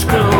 school.